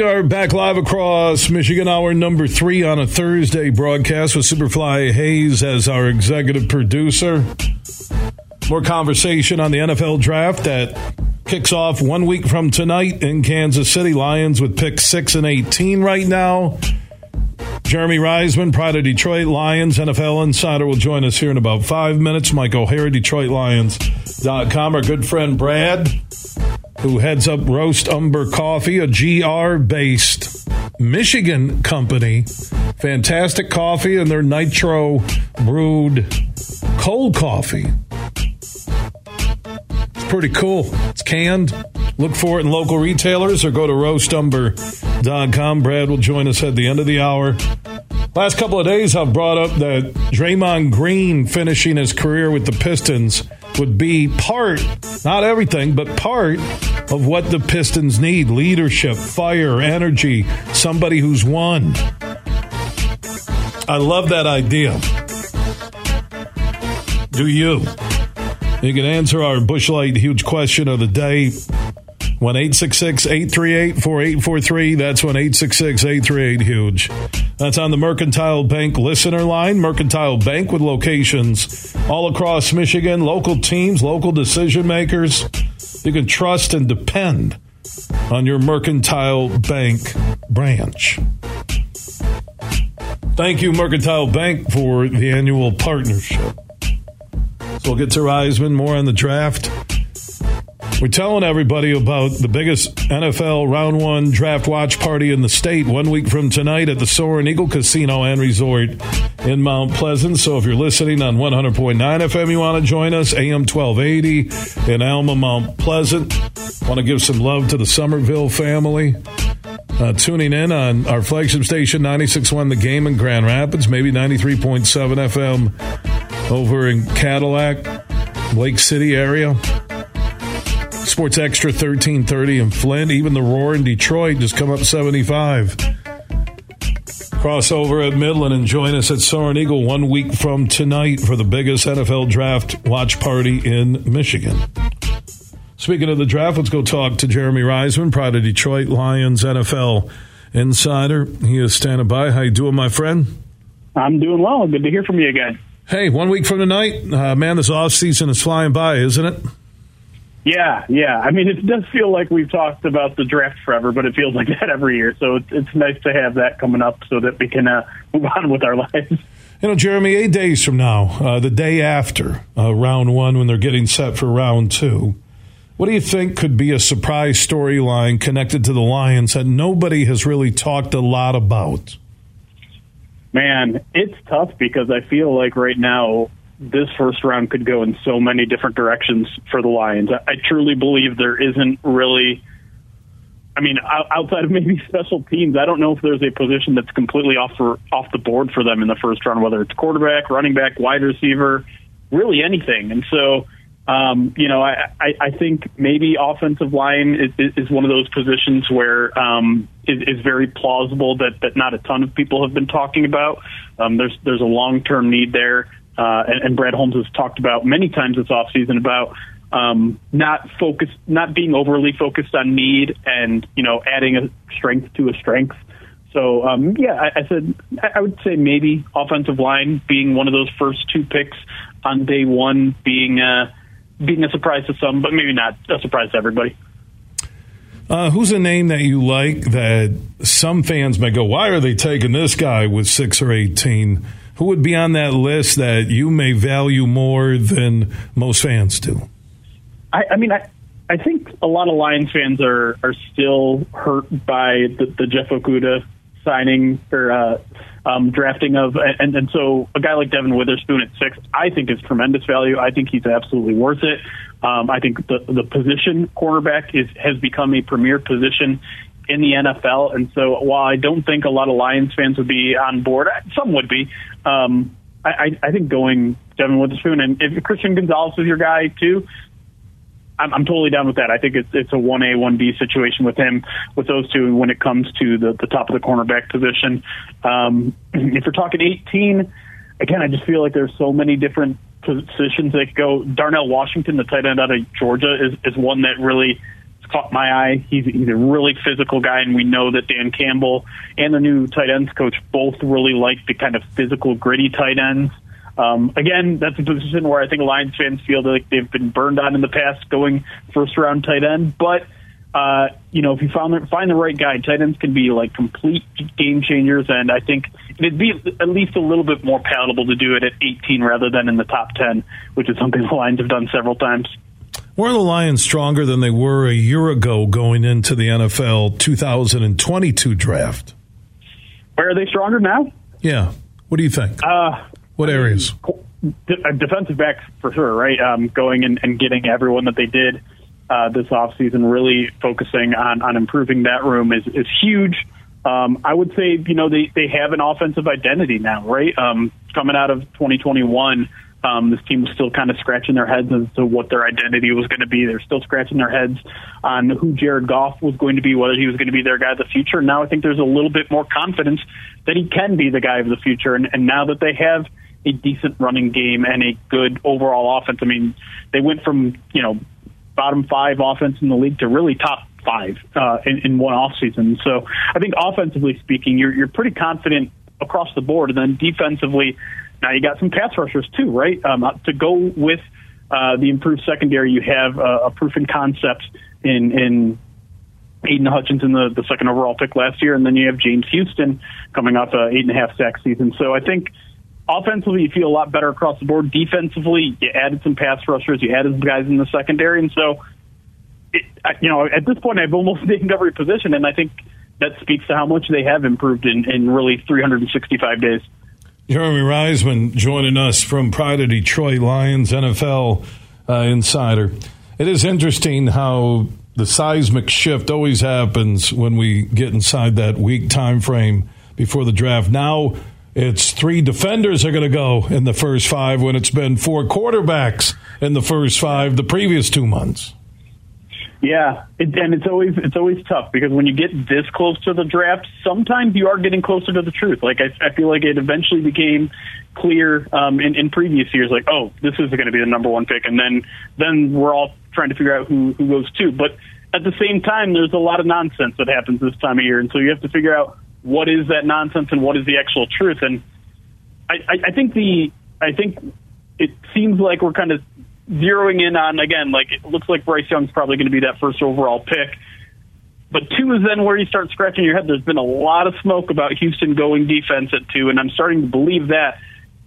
We are back live across Michigan, hour number three on a Thursday broadcast with Superfly Hayes as our executive producer. More conversation on the NFL draft that kicks off one week from tonight in Kansas City. Lions with pick six and 18 right now. Jeremy Reisman, Pride of Detroit Lions NFL Insider, will join us here in about five minutes. Mike O'Hara, DetroitLions.com. Our good friend Brad who heads up Roast Umber Coffee, a GR based Michigan company. Fantastic coffee and their nitro brewed cold coffee. It's pretty cool. It's canned. Look for it in local retailers or go to roastumber.com. Brad will join us at the end of the hour. Last couple of days, I've brought up that Draymond Green finishing his career with the Pistons would be part, not everything, but part of what the Pistons need leadership, fire, energy, somebody who's won. I love that idea. Do you? You can answer our Busch Light huge question of the day. 1 838 4843. That's 1 838 huge. That's on the Mercantile Bank listener line. Mercantile Bank with locations all across Michigan, local teams, local decision makers. You can trust and depend on your Mercantile Bank branch. Thank you, Mercantile Bank, for the annual partnership. So we'll get to Reisman more on the draft. We're telling everybody about the biggest NFL round one draft watch party in the state one week from tonight at the Soaring Eagle Casino and Resort in Mount Pleasant. So if you're listening on 100.9 FM, you want to join us, AM 1280 in Alma, Mount Pleasant. Want to give some love to the Somerville family. Uh, tuning in on our flagship station 96.1 The Game in Grand Rapids, maybe 93.7 FM over in Cadillac, Lake City area. Sports Extra 1330 in Flint. Even the Roar in Detroit just come up 75. Cross over at Midland and join us at Soaring Eagle one week from tonight for the biggest NFL draft watch party in Michigan. Speaking of the draft, let's go talk to Jeremy Reisman, Pride of Detroit Lions NFL insider. He is standing by. How you doing, my friend? I'm doing well. Good to hear from you again. Hey, one week from tonight, uh, man, this off season is flying by, isn't it? Yeah, yeah. I mean, it does feel like we've talked about the draft forever, but it feels like that every year. So it's, it's nice to have that coming up so that we can uh, move on with our lives. You know, Jeremy, eight days from now, uh, the day after uh, round one, when they're getting set for round two, what do you think could be a surprise storyline connected to the Lions that nobody has really talked a lot about? Man, it's tough because I feel like right now this first round could go in so many different directions for the Lions. I, I truly believe there isn't really. I mean, outside of maybe special teams, I don't know if there's a position that's completely off for, off the board for them in the first round, whether it's quarterback, running back, wide receiver, really anything. And so, um, you know, I, I, I think maybe offensive line is, is one of those positions where um, is, is very plausible that that not a ton of people have been talking about. Um, there's there's a long term need there uh, and, and Brad Holmes has talked about many times this offseason about um, not focus, not being overly focused on need, and you know, adding a strength to a strength. So um, yeah, I, I said I would say maybe offensive line being one of those first two picks on day one, being uh, being a surprise to some, but maybe not a surprise to everybody. Uh, who's a name that you like that some fans may go, why are they taking this guy with six or eighteen? Who would be on that list that you may value more than most fans do? I, I mean, I, I think a lot of Lions fans are are still hurt by the, the Jeff Okudah signing or uh, um, drafting of, and, and so a guy like Devon Witherspoon at six, I think is tremendous value. I think he's absolutely worth it. Um, I think the the position cornerback is has become a premier position in the NFL, and so while I don't think a lot of Lions fans would be on board, some would be. Um, I, I think going Devon Witherspoon and if Christian Gonzalez is your guy too, I'm, I'm totally down with that. I think it's it's a one A one B situation with him with those two when it comes to the the top of the cornerback position. Um, if you're talking 18, again, I just feel like there's so many different positions that go. Darnell Washington, the tight end out of Georgia, is is one that really caught my eye. He's, he's a really physical guy, and we know that Dan Campbell and the new tight ends coach both really like the kind of physical, gritty tight ends. Um, again, that's a position where I think Lions fans feel like they've been burned on in the past going first round tight end. But, uh, you know, if you find the, find the right guy, tight ends can be like complete game changers. And I think it'd be at least a little bit more palatable to do it at 18 rather than in the top 10, which is something the Lions have done several times. Were the Lions stronger than they were a year ago going into the NFL 2022 draft? Where are they stronger now? Yeah. What do you think? Uh, what areas? Defensive backs for sure, right? Um, going and, and, getting everyone that they did uh, this offseason, really focusing on, on improving that room is, is huge. Um, I would say, you know, they, they have an offensive identity now, right? Um, coming out of 2021, um, this team was still kind of scratching their heads as to what their identity was going to be. They're still scratching their heads on who Jared Goff was going to be, whether he was going to be their guy of the future. Now I think there's a little bit more confidence that he can be the guy of the future. And, and now that they have – a decent running game and a good overall offense. I mean, they went from you know bottom five offense in the league to really top five uh, in, in one off season. So I think offensively speaking, you're you're pretty confident across the board, and then defensively, now you got some pass rushers too, right? Um, uh, to go with uh, the improved secondary, you have uh, a proven concept in in Aidan Hutchinson, the, the second overall pick last year, and then you have James Houston coming off a eight and a half sack season. So I think offensively, you feel a lot better across the board. Defensively, you added some pass rushers, you added some guys in the secondary, and so, it, you know, at this point, I've almost named every position, and I think that speaks to how much they have improved in, in really 365 days. Jeremy Reisman joining us from Pride of Detroit Lions NFL uh, insider. It is interesting how the seismic shift always happens when we get inside that week time frame before the draft. Now it's three defenders are going to go in the first five when it's been four quarterbacks in the first five the previous two months. Yeah, it, and it's always it's always tough because when you get this close to the draft, sometimes you are getting closer to the truth. Like I, I feel like it eventually became clear um, in, in previous years, like oh, this is going to be the number one pick, and then then we're all trying to figure out who who goes to. But at the same time, there's a lot of nonsense that happens this time of year, and so you have to figure out what is that nonsense and what is the actual truth. And I, I, I think the I think it seems like we're kind of zeroing in on again, like it looks like Bryce Young's probably going to be that first overall pick. But two is then where you start scratching your head. There's been a lot of smoke about Houston going defense at two, and I'm starting to believe that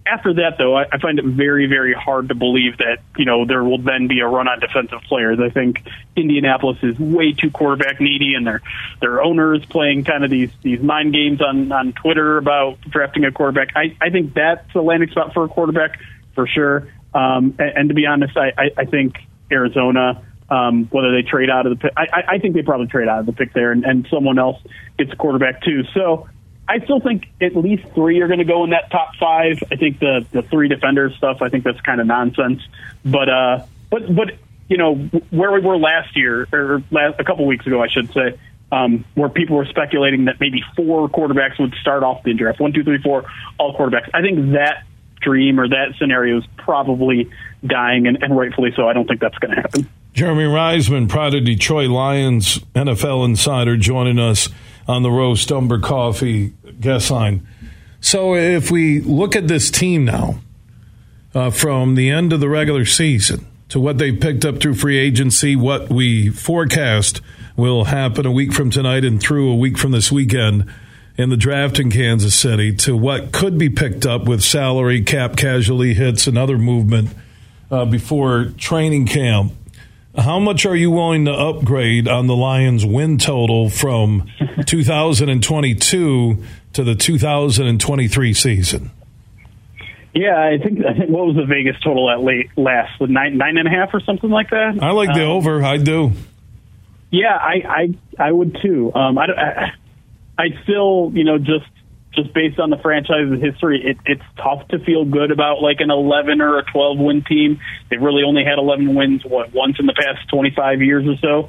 after that, though, I, I find it very, very hard to believe that you know there will then be a run on defensive players. I think Indianapolis is way too quarterback needy, and their their owners playing kind of these these mind games on on Twitter about drafting a quarterback. I I think that's a landing spot for a quarterback for sure. Um, and, and to be honest, I I, I think Arizona. Um, whether they trade out of the pick, I, I think they probably trade out of the pick there, and, and someone else gets a quarterback too. So I still think at least three are going to go in that top five. I think the the three defenders stuff. I think that's kind of nonsense. But uh, but but you know where we were last year or last, a couple weeks ago, I should say, um, where people were speculating that maybe four quarterbacks would start off the draft. One, two, three, four, all quarterbacks. I think that dream or that scenario is probably dying, and, and rightfully so. I don't think that's going to happen. Jeremy Reisman, proud of Detroit Lions NFL insider, joining us on the Roast Umber Coffee guest line. So if we look at this team now, uh, from the end of the regular season to what they picked up through free agency, what we forecast will happen a week from tonight and through a week from this weekend in the draft in Kansas City, to what could be picked up with salary cap casualty hits and other movement uh, before training camp How much are you willing to upgrade on the Lions' win total from 2022 to the 2023 season? Yeah, I think I think what was the Vegas total at late last nine nine and a half or something like that. I like the um, over. I do. Yeah, I I, I would too. Um, I, I I still you know just just based on the franchise's history, it, it's tough to feel good about like an 11 or a 12 win team. They've really only had 11 wins what once in the past 25 years or so.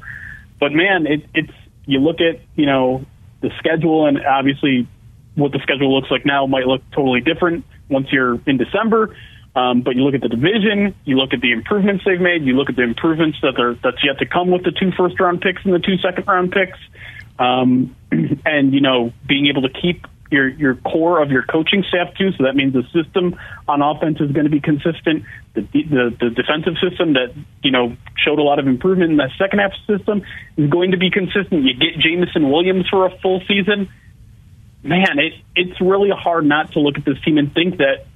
But man, it, it's you look at you know the schedule and obviously what the schedule looks like now might look totally different once you're in December. Um, but you look at the division, you look at the improvements they've made, you look at the improvements that are that's yet to come with the two first round picks and the two second round picks, um, and you know being able to keep your your core of your coaching staff too. So that means the system on offense is going to be consistent. The, the the defensive system that you know showed a lot of improvement in the second half system is going to be consistent. You get Jameson Williams for a full season man, it, it's really hard not to look at this team and think that,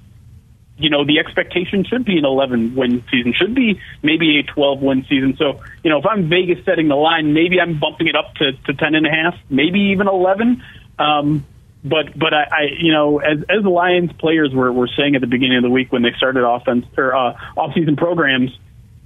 you know, the expectation should be an 11 win season, should be maybe a 12 win season. So, you know, if I'm Vegas setting the line, maybe I'm bumping it up to, to 10 and a half, maybe even 11. Um, but but I, I you know as as the Lions players were were saying at the beginning of the week when they started offense or uh, off season programs,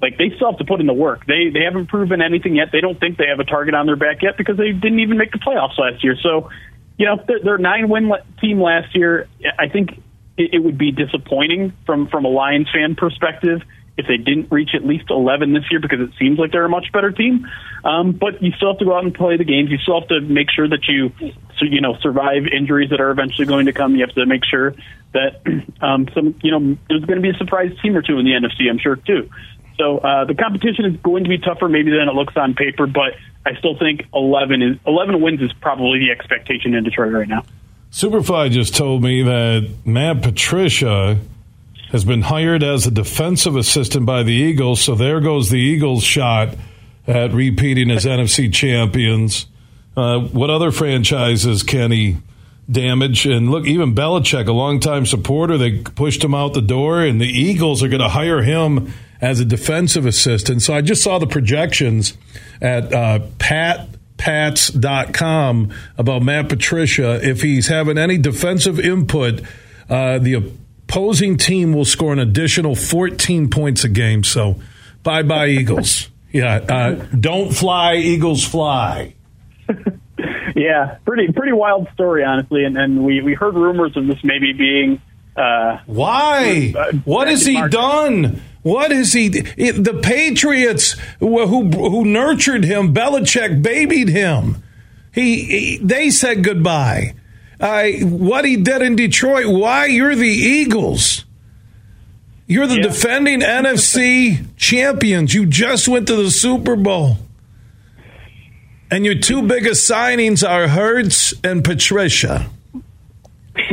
like they still have to put in the work. They they haven't proven anything yet. They don't think they have a target on their back yet because they didn't even make the playoffs last year. So you know, their nine win team last year, I think it, would be disappointing from from a Lions fan perspective if they didn't reach at least 11 this year because it seems like they're a much better team. Um, but you still have to go out and play the games. You still have to make sure that you, so, you know, survive injuries that are eventually going to come. You have to make sure that um, some, you know, there's going to be a surprise team or two in the NFC. I'm sure too. So uh, the competition is going to be tougher maybe than it looks on paper, but I still think 11 is 11 wins is probably the expectation in Detroit right now. Superfly just told me that Matt Patricia has been hired as a defensive assistant by the Eagles, so there goes the Eagles' shot at repeating as NFC champions. Uh, what other franchises can he damage? And look, even Belichick, a longtime supporter, they pushed him out the door, and the Eagles are going to hire him as a defensive assistant. So I just saw the projections at uh, patpats.com about Matt Patricia. If he's having any defensive input, uh, the opposing team will score an additional 14 points a game. So bye bye, Eagles. Yeah, uh, don't fly, Eagles fly. yeah, pretty pretty wild story, honestly. And, and we, we heard rumors of this maybe being. Uh, Why? Uh, what has he done? What is he? The Patriots who who nurtured him, Belichick babied him. He, he they said goodbye. I what he did in Detroit. Why you're the Eagles? You're the yeah. defending NFC champions. You just went to the Super Bowl. And your two biggest signings are Hurts and Patricia.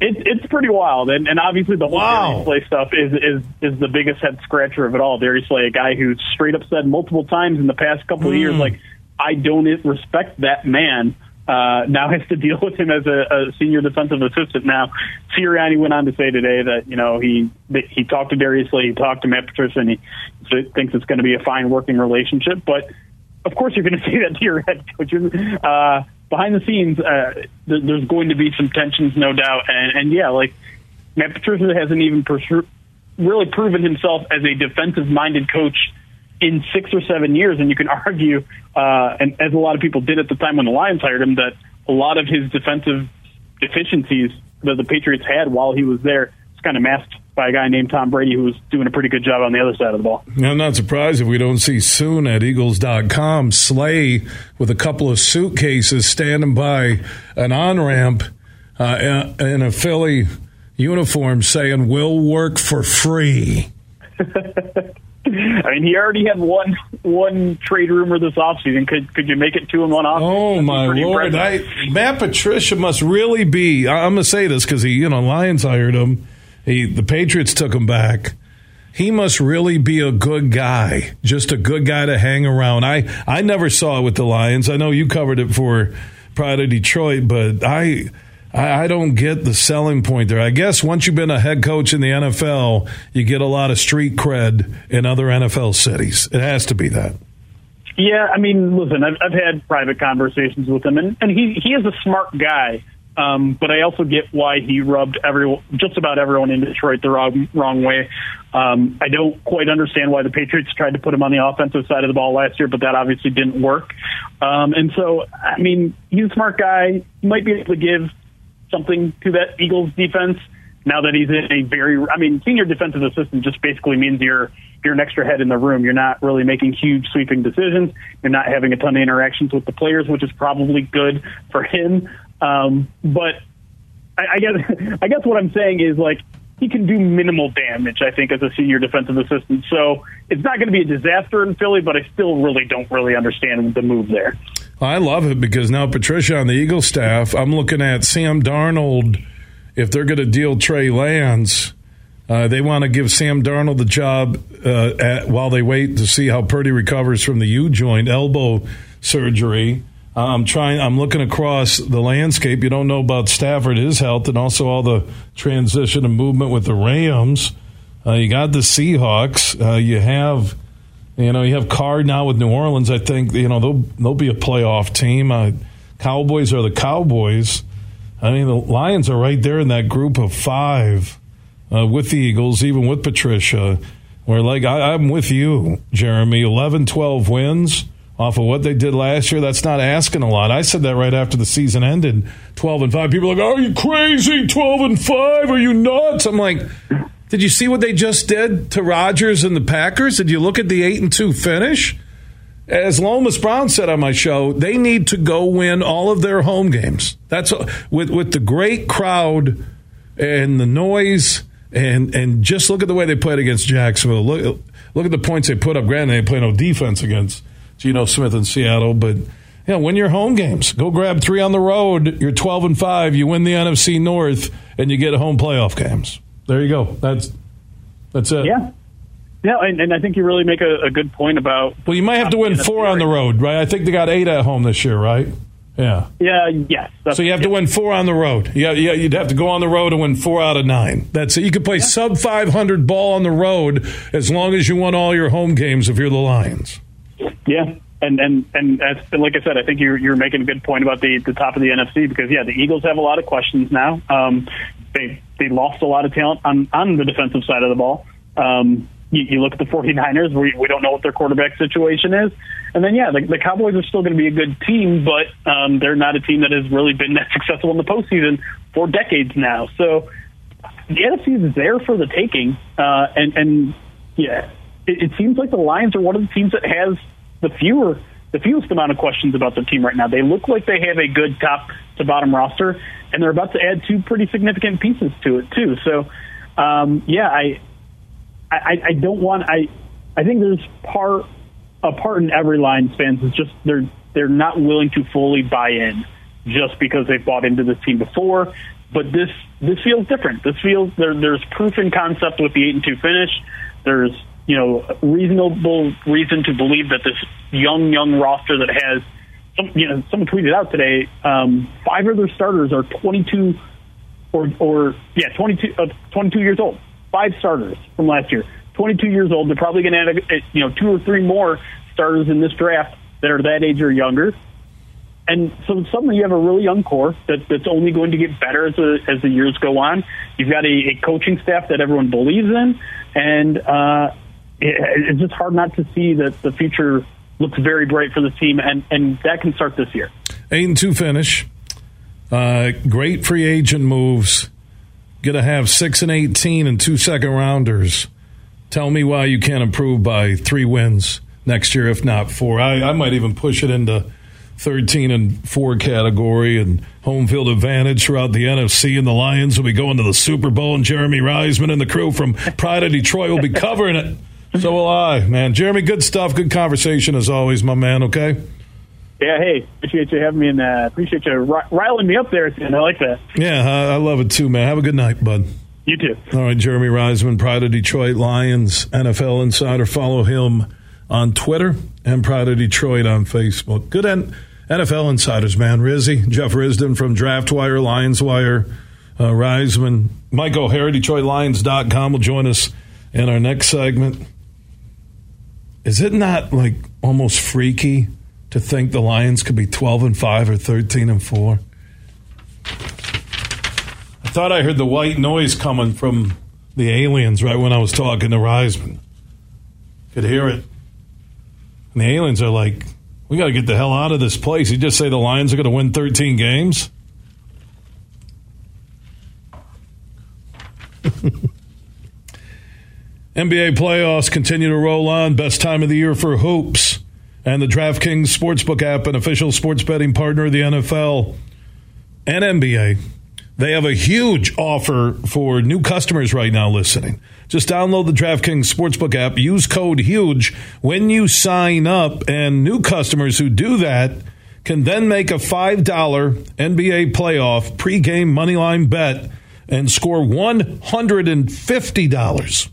it's it's pretty wild, and, and obviously the whole wow. Darius Slay stuff is is is the biggest head scratcher of it all. Darius Slay, a guy who straight up said multiple times in the past couple mm. of years, hmm. like I don't respect that man. Uh, now has to deal with him as a, a senior defensive assistant. Now, Sirianni went on to say today that you know he he talked to Darius Slay, he talked to Matt Patricia, and he thinks it's going to be a fine working relationship. But of course, you're going to say that to your head coach. Uh, behind the scenes, uh, th- there's going to be some tensions, no doubt. And, and yeah, like Matt Patricia hasn't even really proven himself as a defensive-minded coach in six or seven years. And you can argue, uh, and as a lot of people did at the time when the Lions hired him, that a lot of his defensive deficiencies that the Patriots had while he was there is kind of masked by a guy named Tom Brady who was doing a pretty good job on the other side of the ball. I'm not surprised if we don't see soon at Eagles.com Slay with a couple of suitcases standing by an on ramp uh, in a Philly uniform saying, We'll work for free. I mean, he already had one one trade rumor this offseason. Could could you make it two and one off? Oh my lord! I, Matt Patricia must really be. I'm going to say this because he, you know, Lions hired him he, the Patriots took him back. He must really be a good guy, just a good guy to hang around. I, I never saw it with the Lions. I know you covered it for Pride of Detroit, but I I, I don't get the selling point there. I guess once you've been a head coach in the NFL, you get a lot of street cred in other NFL cities. It has to be that. Yeah, I mean, listen, I've, I've had private conversations with him, and, and he he is a smart guy. Um, but I also get why he rubbed every just about everyone in Detroit the wrong wrong way. Um, I don't quite understand why the Patriots tried to put him on the offensive side of the ball last year, but that obviously didn't work. Um, and so, I mean, he's a smart guy. He might be able to give something to that Eagles defense now that he's in a very, I mean, senior defensive assistant just basically means you're you're an extra head in the room. You're not really making huge sweeping decisions. You're not having a ton of interactions with the players, which is probably good for him. Um, but I, I guess I guess what I'm saying is like he can do minimal damage. I think as a senior defensive assistant, so it's not going to be a disaster in Philly. But I still really don't really understand the move there. I love it because now Patricia on the Eagles staff, I'm looking at Sam Darnold. If they're going to deal Trey Lance, uh, they want to give Sam Darnold the job uh, at, while they wait to see how Purdy recovers from the U joint elbow surgery. I'm trying. I'm looking across the landscape. You don't know about Stafford, his health, and also all the transition and movement with the Rams. Uh, you got the Seahawks. Uh, you have, you know, you have Carr now with New Orleans. I think you know they'll they'll be a playoff team. Uh, Cowboys are the Cowboys. I mean, the Lions are right there in that group of five uh, with the Eagles, even with Patricia. Where like I, I'm with you, Jeremy. 11, 12 wins off of what they did last year. That's not asking a lot. I said that right after the season ended, twelve and five. People are like, "Are you crazy? Twelve and five? Are you nuts?" I'm like, "Did you see what they just did to Rodgers and the Packers? Did you look at the eight and two finish?" As Lomas Brown said on my show, they need to go win all of their home games. That's with with the great crowd and the noise and and just look at the way they played against Jacksonville. Look look at the points they put up. Granted, they play no defense against Geno Smith in Seattle, but yeah, win your home games. Go grab three on the road. You're 12 and five. You win the NFC North, and you get home playoff games. There you go. That's that's it. Yeah. Yeah, and, and I think you really make a, a, good point about. Well, you might have to win four on the road, right? I think they got eight at home this year, right? Yeah. Yeah. Yes. So you have to win four on the road. Yeah. Yeah. You'd have to go on the road and win four out of nine. That's it. You could play yeah. sub 500 ball on the road as long as you won all your home games if you're the Lions. Yeah, and and and as, like I said, I think you're you're making a good point about the the top of the NFC because yeah, the Eagles have a lot of questions now. Um, they they lost a lot of talent on on the defensive side of the ball. Um, you, you look at the 49ers, we, we don't know what their quarterback situation is. And then, yeah, the, the Cowboys are still going to be a good team, but um, they're not a team that has really been that successful in the postseason for decades now. So the NFC is there for the taking. Uh, and, and, yeah, it, it seems like the Lions are one of the teams that has the fewer the fewest amount of questions about the team right now. They look like they have a good top to bottom roster, and they're about to add two pretty significant pieces to it too. So, um, yeah, I, I, I don't want I, I think there's part a part in every Lions fans is just they're they're not willing to fully buy in just because they've bought into this team before. But this this feels different. This feels there, there's proof in concept with the eight and two finish. There's you know, reasonable reason to believe that this young, young roster that has, some, you know, someone tweeted out today, um, five of their starters are 22 or, or yeah, 22, uh, 22 years old. Five starters from last year, 22 years old. They're probably going to add, you know, two or three more starters in this draft that are that age or younger. And so suddenly you have a really young core that, that's only going to get better as the, as the years go on. You've got a, a coaching staff that everyone believes in, and uh, it's just hard not to see that the future looks very bright for the team, and, and that can start this year. Eight and two finish. Uh, great free agent moves. Going to have six and eighteen and two second rounders. Tell me why you can't improve by three wins next year, if not four. I, I might even push it into 13 and 4 category and home field advantage throughout the NFC. And the Lions will be going to the Super Bowl, and Jeremy Reisman and the crew from Pride of Detroit will be covering it. So will I, man. Jeremy, good stuff. Good conversation as always, my man. Okay. Yeah, hey, appreciate you having me and uh, appreciate you riling me up there. I like that. Yeah, I, I love it too, man. Have a good night, bud. You too. All right, Jeremy Reisman, Pride of Detroit Lions NFL insider. Follow him on Twitter and Pride of Detroit on Facebook. Good NFL insiders, man. Rizzy, Jeff Risdon from DraftWire, LionsWire, uh, Reisman. Mike O'Hara, DetroitLions.com will join us in our next segment. Is it not like almost freaky to think the Lions could be 12 and 5 or 13 and 4? I thought I heard the white noise coming from the aliens right when I was talking to Reisman. Could hear it. And the aliens are like, we got to get the hell out of this place. You just say the Lions are going to win 13 games? NBA playoffs continue to roll on. Best time of the year for hoops. And the DraftKings Sportsbook app, an official sports betting partner of the NFL and NBA. They have a huge offer for new customers right now listening. Just download the DraftKings Sportsbook app, use code HUGE when you sign up, and new customers who do that can then make a $5 NBA playoff pregame moneyline bet and score $150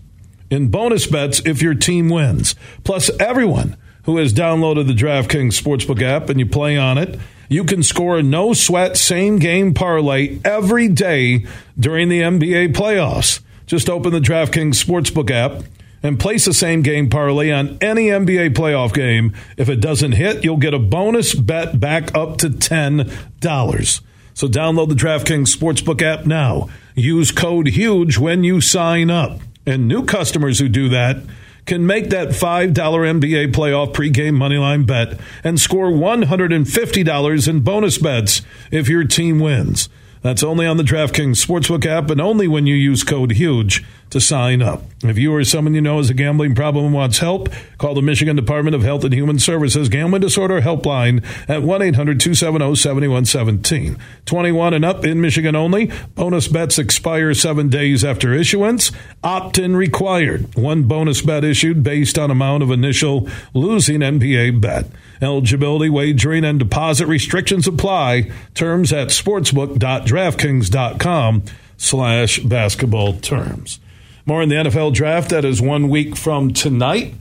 in bonus bets if your team wins. Plus, everyone who has downloaded the DraftKings Sportsbook app and you play on it, you can score a no sweat same game parlay every day during the NBA playoffs. Just open the DraftKings Sportsbook app and place a same game parlay on any NBA playoff game. If it doesn't hit, you'll get a bonus bet back up to $10. So download the DraftKings Sportsbook app now. Use code HUGE when you sign up. And new customers who do that can make that $5 NBA playoff pregame moneyline bet and score $150 in bonus bets if your team wins. That's only on the DraftKings Sportsbook app and only when you use code HUGE to sign up. If you or someone you know has a gambling problem and wants help, call the Michigan Department of Health and Human Services Gambling Disorder Helpline at 1 800 270 7117. 21 and up in Michigan only. Bonus bets expire seven days after issuance. Opt in required. One bonus bet issued based on amount of initial losing NBA bet. Eligibility, wagering, and deposit restrictions apply. Terms at sportsbook.draftkings.com slash basketball terms. More in the NFL draft. That is one week from tonight.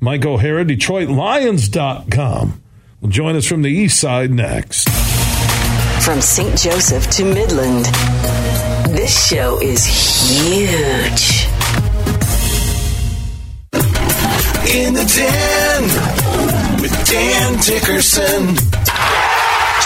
Mike O'Hara, DetroitLions.com will join us from the east side next. From St. Joseph to Midland, this show is huge. In the den with Dan Dickerson.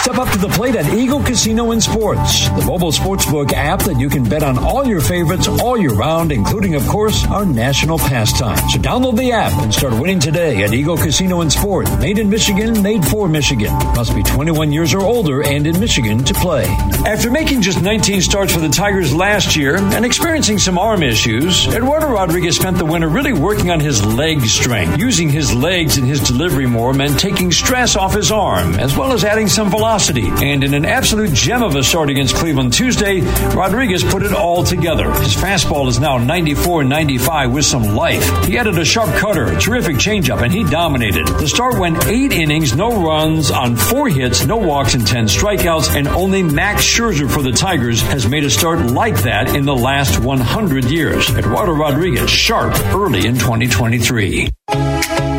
Step up to the plate at Eagle Casino and Sports, the mobile sportsbook app that you can bet on all your favorites all year round, including, of course, our national pastime. So download the app and start winning today at Eagle Casino and Sport. Made in Michigan, made for Michigan. Must be 21 years or older and in Michigan to play. After making just 19 starts for the Tigers last year and experiencing some arm issues, Eduardo Rodriguez spent the winter really working on his leg strength. Using his legs in his delivery more meant taking stress off his arm, as well as adding some velocity velocity. And in an absolute gem of a start against Cleveland Tuesday, Rodriguez put it all together. His fastball is now 94 95 with some life. He added a sharp cutter, a terrific changeup, and he dominated. The start went eight innings, no runs on four hits, no walks, and 10 strikeouts, and only Max Scherzer for the Tigers has made a start like that in the last 100 years. Eduardo Rodriguez, sharp early in 2023.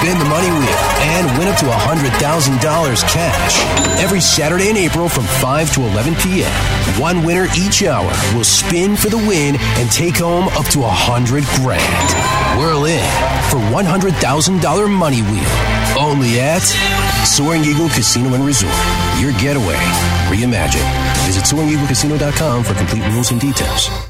Spin the money wheel and win up to $100,000 cash. Every Saturday in April from 5 to 11 p.m. One winner each hour will spin for the win and take home up to 100 grand. Whirl in for $100,000 money wheel. Only at Soaring Eagle Casino and Resort. Your getaway reimagined. Visit SoaringEagleCasino.com for complete rules and details.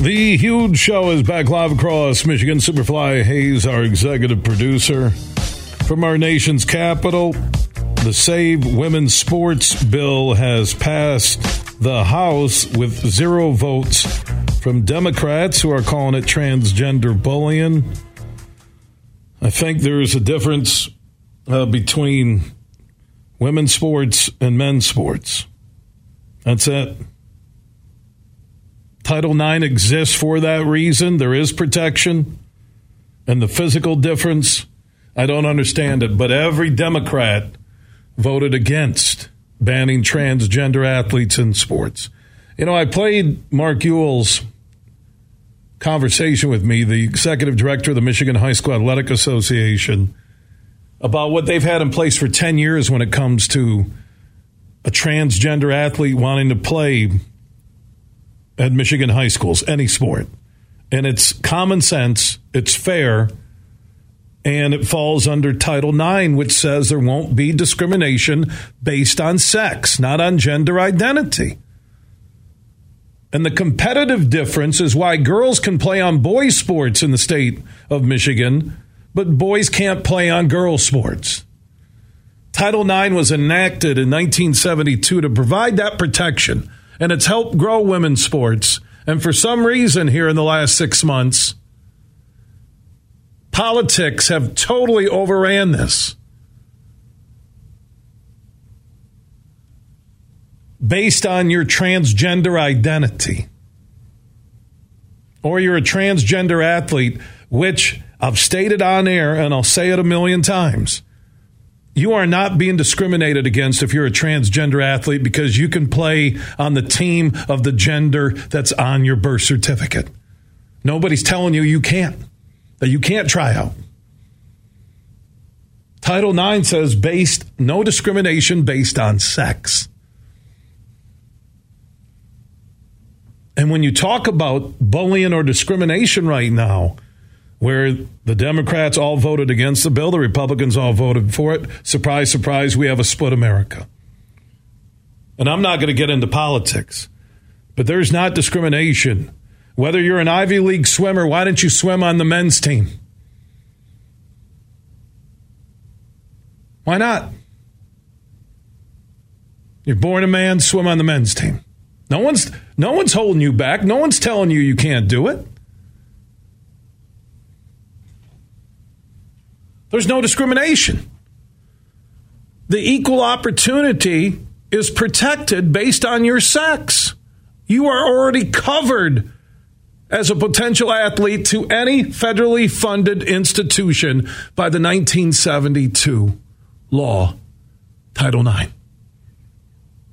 The huge show is back live across Michigan. Superfly Hayes, our executive producer. From our nation's capital, the Save Women's Sports bill has passed the House with zero votes from Democrats who are calling it transgender bullying. I think there's a difference uh, between women's sports and men's sports. That's it. Title IX exists for that reason. There is protection. And the physical difference, I don't understand it. But every Democrat voted against banning transgender athletes in sports. You know, I played Mark Uyl's conversation with me, the executive director of the Michigan High School Athletic Association, about what they've had in place for 10 years when it comes to a transgender athlete wanting to play at Michigan high schools, any sport. And it's common sense, it's fair, and it falls under Title IX, which says there won't be discrimination based on sex, not on gender identity. And the competitive difference is why girls can play on boys' sports in the state of Michigan, but boys can't play on girls' sports. Title IX was enacted in 1972 to provide that protection and it's helped grow women's sports. And for some reason, here in the last six months, politics have totally overran this. Based on your transgender identity, or you're a transgender athlete, which I've stated on air and I'll say it a million times you are not being discriminated against if you're a transgender athlete because you can play on the team of the gender that's on your birth certificate. Nobody's telling you you can't, that you can't try out. Title IX says based no discrimination based on sex. And when you talk about bullying or discrimination right now, where the Democrats all voted against the bill, the Republicans all voted for it. Surprise, surprise, we have a split America. And I'm not going to get into politics, but there's not discrimination. Whether you're an Ivy League swimmer, why don't you swim on the men's team? Why not? You're born a man, swim on the men's team. No one's no one's holding you back. No one's telling you you can't do it. There's no discrimination. The equal opportunity is protected based on your sex. You are already covered as a potential athlete to any federally funded institution by the 1972 law, Title IX.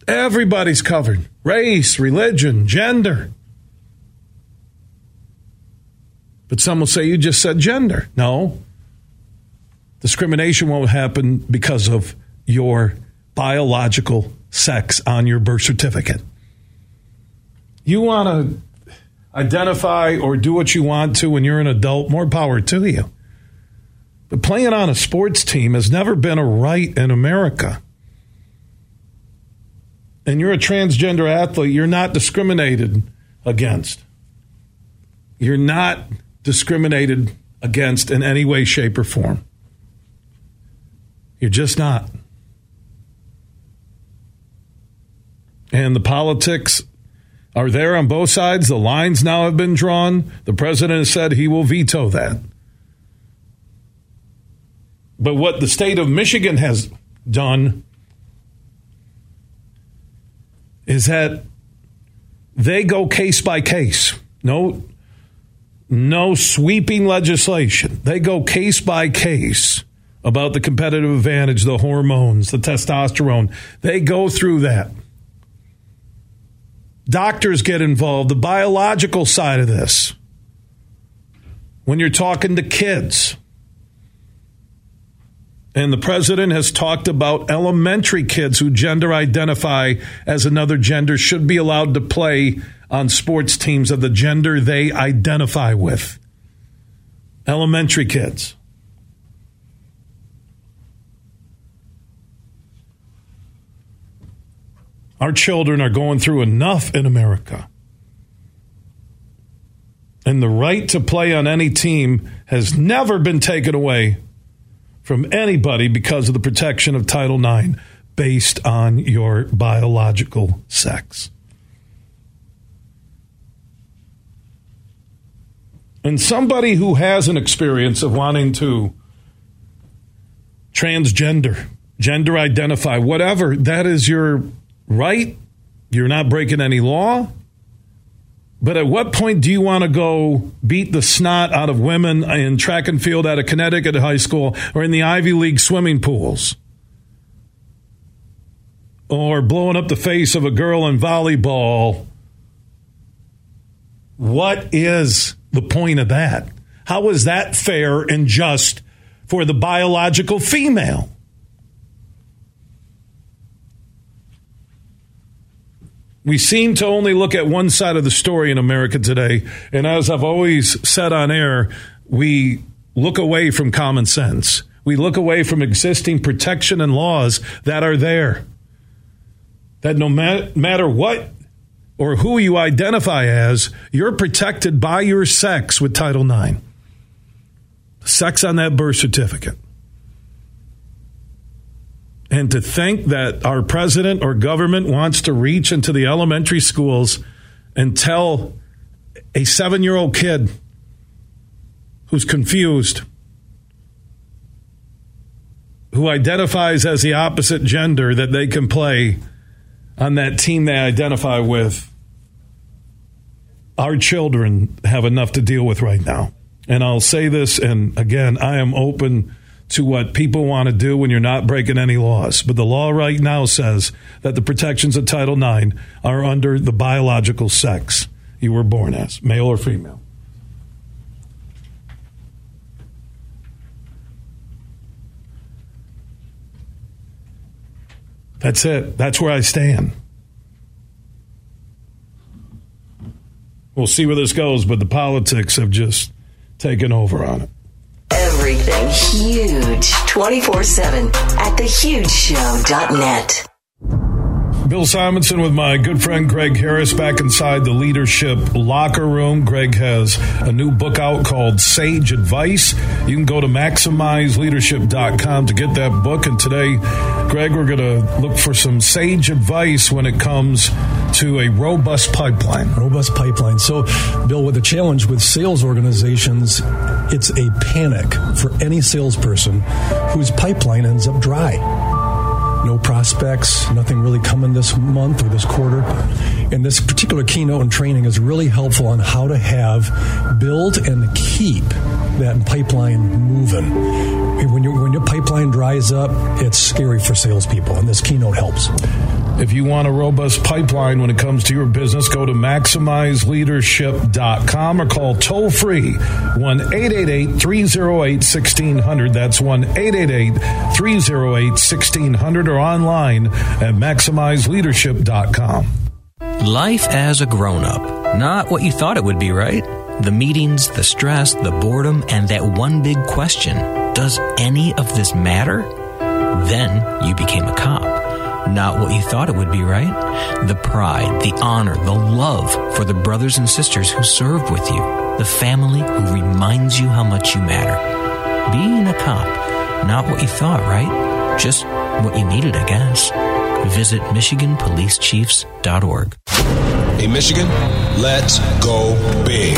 Everybody's covered race, religion, gender. But some will say you just said gender. No, Discrimination won't happen because of your biological sex on your birth certificate. You want to identify or do what you want to when you're an adult, more power to you. But playing on a sports team has never been a right in America. And you're a transgender athlete, you're not discriminated against. You're not discriminated against in any way, shape, or form. You're just not. And the politics are there on both sides. The lines now have been drawn. The president has said he will veto that. But what the state of Michigan has done is that they go case by case. No no sweeping legislation. They go case by case about the competitive advantage, the hormones, the testosterone. They go through that. Doctors get involved, the biological side of this. When you're talking to kids, and the president has talked about elementary kids who gender identify as another gender should be allowed to play on sports teams of the gender they identify with. Elementary kids. Our children are going through enough in America. And the right to play on any team has never been taken away from anybody because of the protection of Title IX based on your biological sex. And somebody who has an experience of wanting to transgender, gender identify, whatever, that is your right. You're not breaking any law. But at what point do you want to go beat the snot out of women in track and field at a Connecticut high school or in the Ivy League swimming pools? Or blowing up the face of a girl in volleyball? What is the point of that? How is that fair and just for the biological female? We seem to only look at one side of the story in America today. And as I've always said on air, we look away from common sense. We look away from existing protection and laws that are there. That no matter what or who you identify as, you're protected by your sex with Title IX. Sex on that birth certificate. And to think that our president or government wants to reach into the elementary schools and tell a seven year old kid who's confused, who identifies as the opposite gender, that they can play on that team they identify with. Our children have enough to deal with right now. And I'll say this, and again, I am open to what people want to do when you're not breaking any laws. But the law right now says that the protections of Title IX are under the biological sex you were born as, male or female. That's it. That's where I stand. We'll see where this goes, but the politics have just taken over on it. Everything huge 24 7 at thehugeshow.net. Bill Simonson with my good friend Greg Harris back inside the leadership locker room. Greg has a new book out called Sage Advice. You can go to maximizeleadership.com to get that book. And today, Greg, we're going to look for some sage advice when it comes to a robust pipeline. Robust pipeline. So, Bill, with the challenge with sales organizations, it's a panic for any salesperson whose pipeline ends up dry no prospects, nothing really coming this month or this quarter. And this particular keynote and training is really helpful on how to have, build, and keep that pipeline moving. When, when your pipeline dries up, it's scary for salespeople, and this keynote helps. If you want a robust pipeline when it comes to your business, go to maximizeleadership.com or call toll free 1 888 308 1600. That's 1 888 308 1600 or online at maximizeleadership.com. Life as a grown up. Not what you thought it would be, right? The meetings, the stress, the boredom, and that one big question Does any of this matter? Then you became a cop not what you thought it would be, right? The pride, the honor, the love for the brothers and sisters who served with you, the family who reminds you how much you matter. Being a cop, not what you thought, right? Just what you needed, I guess. Visit MichiganPoliceChiefs.org. Hey, Michigan, let's go big.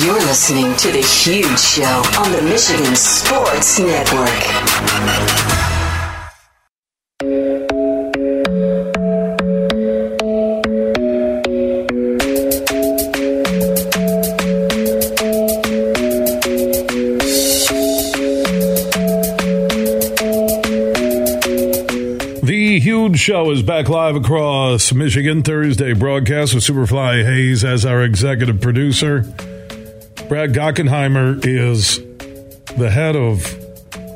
You're listening to The Huge Show on the Michigan Sports Network. The Huge Show is back live across Michigan Thursday broadcast with Superfly Hayes as our executive producer. Brad Gakenheimer is the head of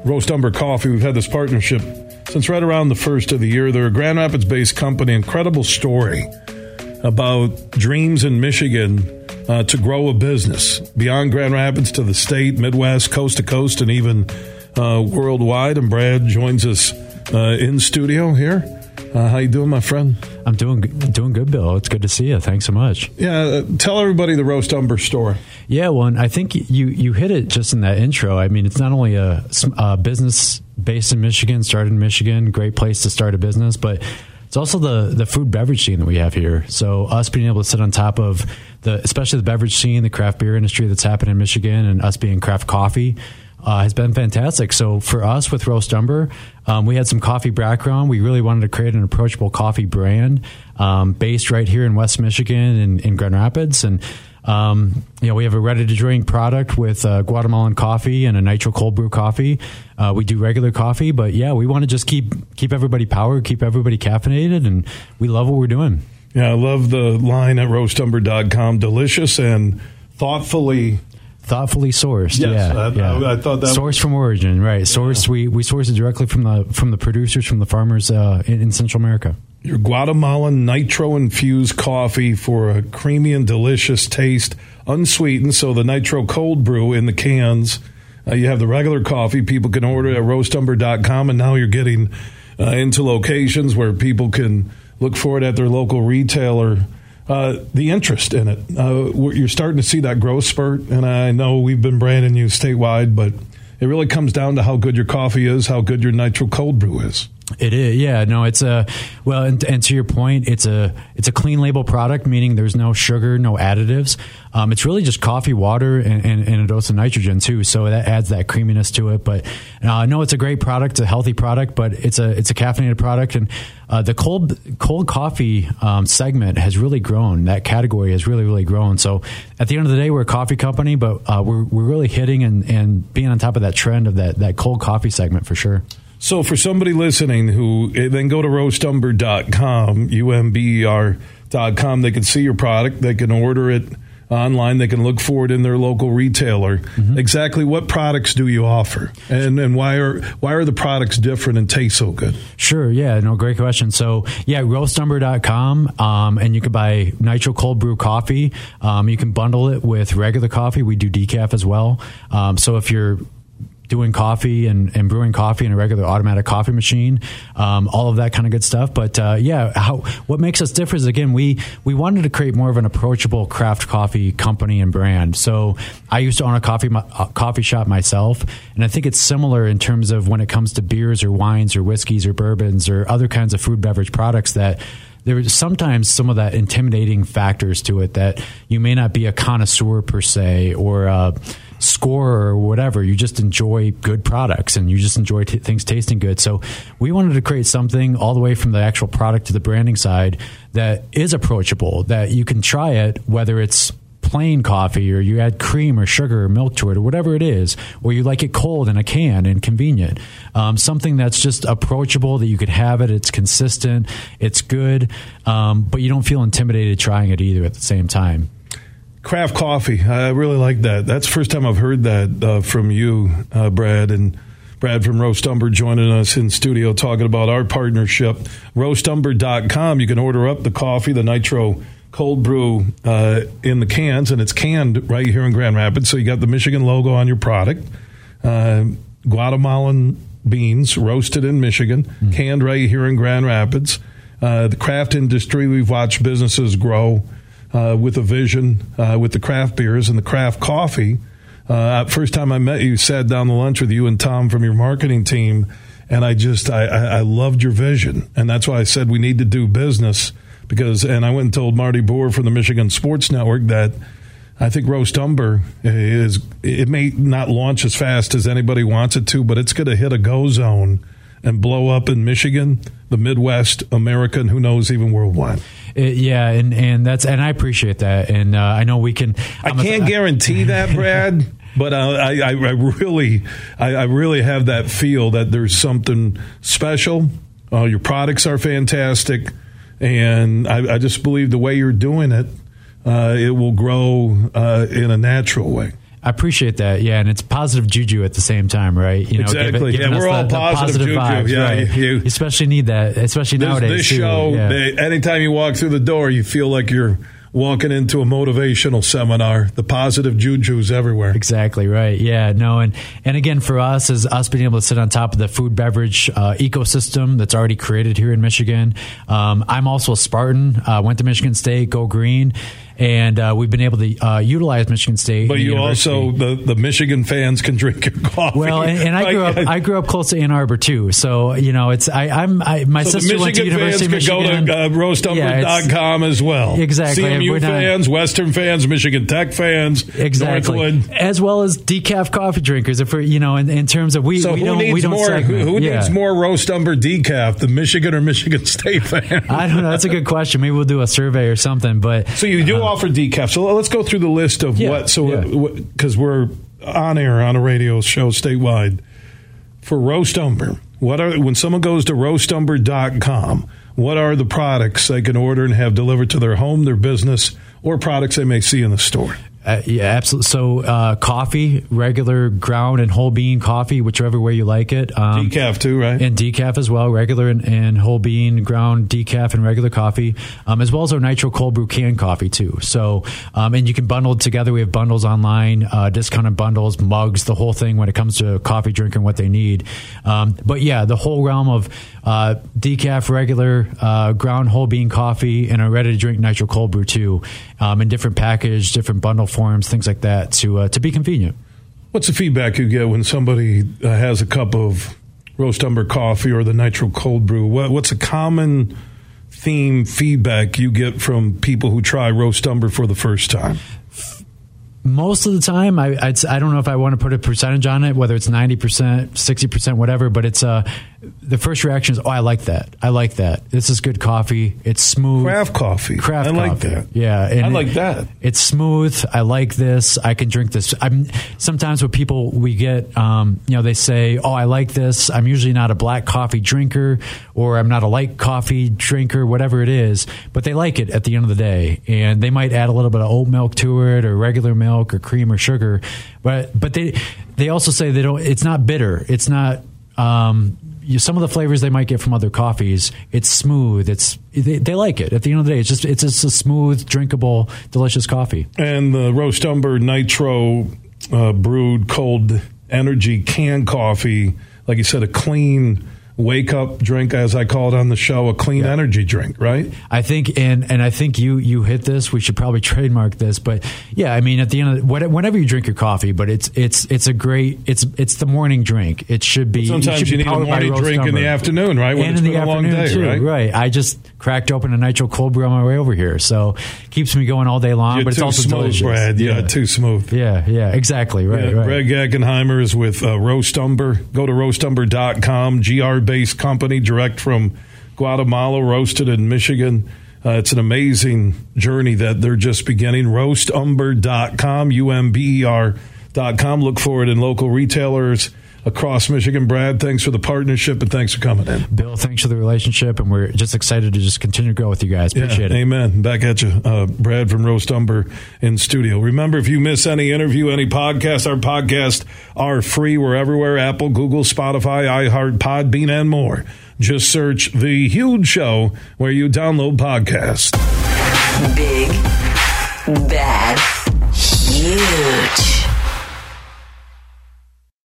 Roast Umber Coffee. We've had this partnership since right around the first of the year. They're a Grand Rapids based company. Incredible story about dreams in Michigan uh, to grow a business beyond Grand Rapids to the state, Midwest, coast to coast, and even uh, worldwide. And Brad joins us uh, in studio here. Uh, how you doing, my friend? I'm doing doing good, Bill. It's good to see you. Thanks so much. Yeah, uh, tell everybody the roast umber story. Yeah, well, and I think you you hit it just in that intro. I mean, it's not only a, a business based in Michigan, started in Michigan, great place to start a business, but it's also the the food beverage scene that we have here. So us being able to sit on top of the, especially the beverage scene, the craft beer industry that's happening in Michigan, and us being craft coffee. Uh, has been fantastic. So for us with Roast Umber, um, we had some coffee background. We really wanted to create an approachable coffee brand um, based right here in West Michigan and in Grand Rapids. And um, you know, we have a ready to drink product with uh, Guatemalan coffee and a nitro cold brew coffee. Uh, we do regular coffee, but yeah, we want to just keep keep everybody powered, keep everybody caffeinated, and we love what we're doing. Yeah, I love the line at roastumber.com. Delicious and thoughtfully thoughtfully sourced. Yes, yeah, I, yeah. I, I thought that source from origin, right? Source. We we source it directly from the from the producers, from the farmers uh, in, in Central America. Your Guatemalan nitro infused coffee for a creamy and delicious taste, unsweetened. So the nitro cold brew in the cans. Uh, you have the regular coffee people can order at roastumber.com, and now you're getting uh, into locations where people can look for it at their local retailer. Uh, the interest in it. Uh, you're starting to see that growth spurt, and I know we've been branding you statewide, but it really comes down to how good your coffee is, how good your nitro cold brew is. It is, yeah. No, it's a well, and, and, to your point, it's a it's a clean label product, meaning there's no sugar, no additives. Um, it's really just coffee, water, and, and, and, a dose of nitrogen too. So that adds that creaminess to it. But uh, no, it's a great product, a healthy product, but it's a it's a caffeinated product, and uh, the cold cold coffee um, segment has really grown. That category has really really grown. So at the end of the day, we're a coffee company, but uh, we're we're really hitting and, and being on top of that trend of that that cold coffee segment for sure. So for somebody listening who eh, then go to roastumber.com, U-M-B-E-R.com, they can see your product, they can order it online, they can look for it in their local retailer. Mm-hmm. Exactly what products do you offer? And and why are why are the products different and taste so good? Sure, yeah, no, great question. So yeah, roastumber.com, um, and you can buy nitro cold brew coffee. Um, you can bundle it with regular coffee. We do decaf as well. Um, so if you're doing coffee and, and brewing coffee in a regular automatic coffee machine, um, all of that kind of good stuff. But uh, yeah, how what makes us different is again we we wanted to create more of an approachable craft coffee company and brand. So I used to own a coffee uh, coffee shop myself, and I think it's similar in terms of when it comes to beers or wines or whiskeys or bourbons or other kinds of food beverage products that there's sometimes some of that intimidating factors to it that you may not be a connoisseur per se or uh, score or whatever. You just enjoy good products and you just enjoy t- things tasting good. So we wanted to create something all the way from the actual product to the branding side that is approachable, that you can try it, whether it's plain coffee or you add cream or sugar or milk to it or whatever it is, or you like it cold in a can and convenient. Um, something that's just approachable that you could have it. It's consistent. It's good, um, but you don't feel intimidated trying it either at the same time. Craft coffee. I really like that. That's the first time I've heard that uh, from you, uh, Brad. And Brad from Roast Umber joining us in studio talking about our partnership. Roastumber.com. You can order up the coffee, the nitro cold brew uh, in the cans, and it's canned right here in Grand Rapids. So you got the Michigan logo on your product. Uh, Guatemalan beans roasted in Michigan, mm. canned right here in Grand Rapids. Uh, the craft industry, we've watched businesses grow uh, with a vision uh, with the craft beers and the craft coffee. Uh, first time I met you, sat down to lunch with you and Tom from your marketing team, and I just I, I loved your vision, and that's why I said we need to do business because. And I went and told Marty Boer from the Michigan Sports Network that I think Roast Umber is it may not launch as fast as anybody wants it to, but it's going to hit a go zone and blow up in Michigan, the Midwest, America, and who knows even worldwide. It, yeah, and and that's and I appreciate that, and uh, I know we can. I'm I can not guarantee that, Brad. but uh, I, I, I, really, I, I, really have that feel that there's something special. Uh, your products are fantastic, and I, I just believe the way you're doing it uh, it will grow uh, in a natural way. I appreciate that. Yeah, and it's positive juju at the same time, right? You know, exactly. Give it, yeah, we're all the, positive, the positive juju. Vibes, yeah, right? you, especially need that, especially this, nowadays. This show, yeah. they, anytime you walk through the door, you feel like you're walking into a motivational seminar. The positive juju's everywhere. Exactly right. Yeah. No. And and again, for us, is us being able to sit on top of the food beverage uh, ecosystem that's already created here in Michigan. Um, I'm also a Spartan. Uh, went to Michigan State. Go Green and uh, we've been able to uh, utilize Michigan State. But you also the, the Michigan fans can drink your coffee. Well, and, and I grew up I grew up close to Ann Arbor too, so you know it's I, I'm I, my so sister went to University of Michigan. Go to uh, roastumber.com yeah, as well. Exactly. CMU fans, Western fans, Michigan Tech fans, exactly, Northwood. as well as decaf coffee drinkers. If we're you know in, in terms of we, so we who don't needs we don't more segment. who, who yeah. needs more roast umber decaf, the Michigan or Michigan State fan? I don't know. That's a good question. Maybe we'll do a survey or something. But so you do uh, offer decaf. So let's go through the list of yeah, what. So yeah. Uh, because we're on air on a radio show statewide for roast umber. What are when someone goes to roastumber.com? What are the products they can order and have delivered to their home, their business, or products they may see in the store? Uh, yeah, absolutely. So, uh, coffee, regular ground and whole bean coffee, whichever way you like it. Um, decaf too, right? And decaf as well, regular and, and whole bean, ground, decaf, and regular coffee, um, as well as our nitro cold brew canned coffee too. So, um, and you can bundle together. We have bundles online, uh, discounted bundles, mugs, the whole thing when it comes to coffee drinking, what they need. Um, but yeah, the whole realm of uh, decaf, regular, uh, ground whole bean coffee, and a ready to drink nitro cold brew too, um, in different package, different bundle forms, things like that to uh, to be convenient. What's the feedback you get when somebody uh, has a cup of roast umber coffee or the nitro cold brew? What, what's a common theme feedback you get from people who try roast umber for the first time? most of the time, I I'd, I do not know if I want to put a percentage on it, whether it's ninety percent, sixty percent, whatever. But it's uh, the first reaction is, oh, I like that. I like that. This is good coffee. It's smooth. Craft coffee. Craft I like coffee. that. Yeah, I like it, that. It's smooth. I like this. I can drink this. I'm sometimes with people we get, um, you know, they say, oh, I like this. I'm usually not a black coffee drinker, or I'm not a light coffee drinker, whatever it is, but they like it at the end of the day, and they might add a little bit of oat milk to it, or regular milk, or cream, or sugar, but but they they also say they don't. It's not bitter. It's not. Um, some of the flavors they might get from other coffees, it's smooth. It's they, they, like it. At the end of the day, it's just it's just a smooth, drinkable, delicious coffee. And the roast umber nitro uh, brewed cold energy canned coffee, like you said, a clean wake up drink, as I call it on the show, a clean yeah. energy drink, right? I think, and and I think you you hit this. We should probably trademark this, but yeah, I mean, at the end of the, whenever you drink your coffee, but it's it's it's a great it's it's the morning drink. It should be. Sometimes should you be need a morning drink number. in the afternoon, right? When and in the afternoon day, too, right? right? I just cracked open a nitro cold brew on my way over here, so keeps me going all day long. You're but it's also smooth, delicious. Brad. Yeah, yeah, too smooth. Yeah, yeah, exactly. Right, yeah, right. Brad Gakenheimer is with uh, Roast Umber. Go to roastumber.com, GR based company direct from Guatemala, roasted in Michigan. Uh, it's an amazing journey that they're just beginning. Roastumber.com, U M B E R.com. Look for it in local retailers across Michigan. Brad, thanks for the partnership and thanks for coming in. Bill, thanks for the relationship, and we're just excited to just continue to grow with you guys. Appreciate yeah, it. Amen. Back at you, uh, Brad from Roast Umber in studio. Remember, if you miss any interview, any podcast, our podcasts are free. We're everywhere Apple, Google, Spotify, iHeart, Podbean, and more. Just search The Huge Show where you download podcasts. Big, bad, huge.